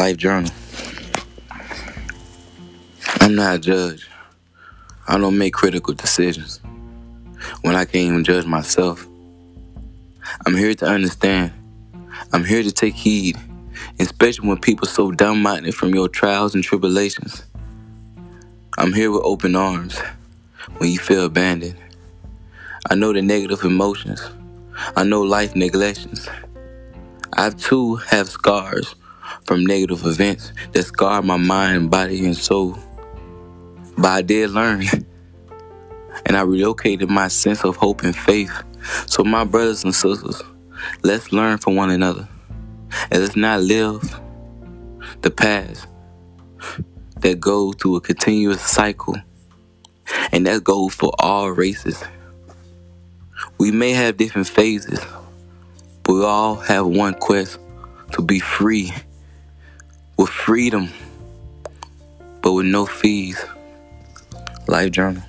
Life journal. I'm not a judge. I don't make critical decisions when I can't even judge myself. I'm here to understand. I'm here to take heed, especially when people so dumb-minded from your trials and tribulations. I'm here with open arms when you feel abandoned. I know the negative emotions. I know life neglections. I too have scars from negative events that scarred my mind, body, and soul. But I did learn, and I relocated my sense of hope and faith. So, my brothers and sisters, let's learn from one another, and let's not live the past that goes through a continuous cycle, and that goes for all races. We may have different phases, but we all have one quest to be free with freedom, but with no fees. Life Journal.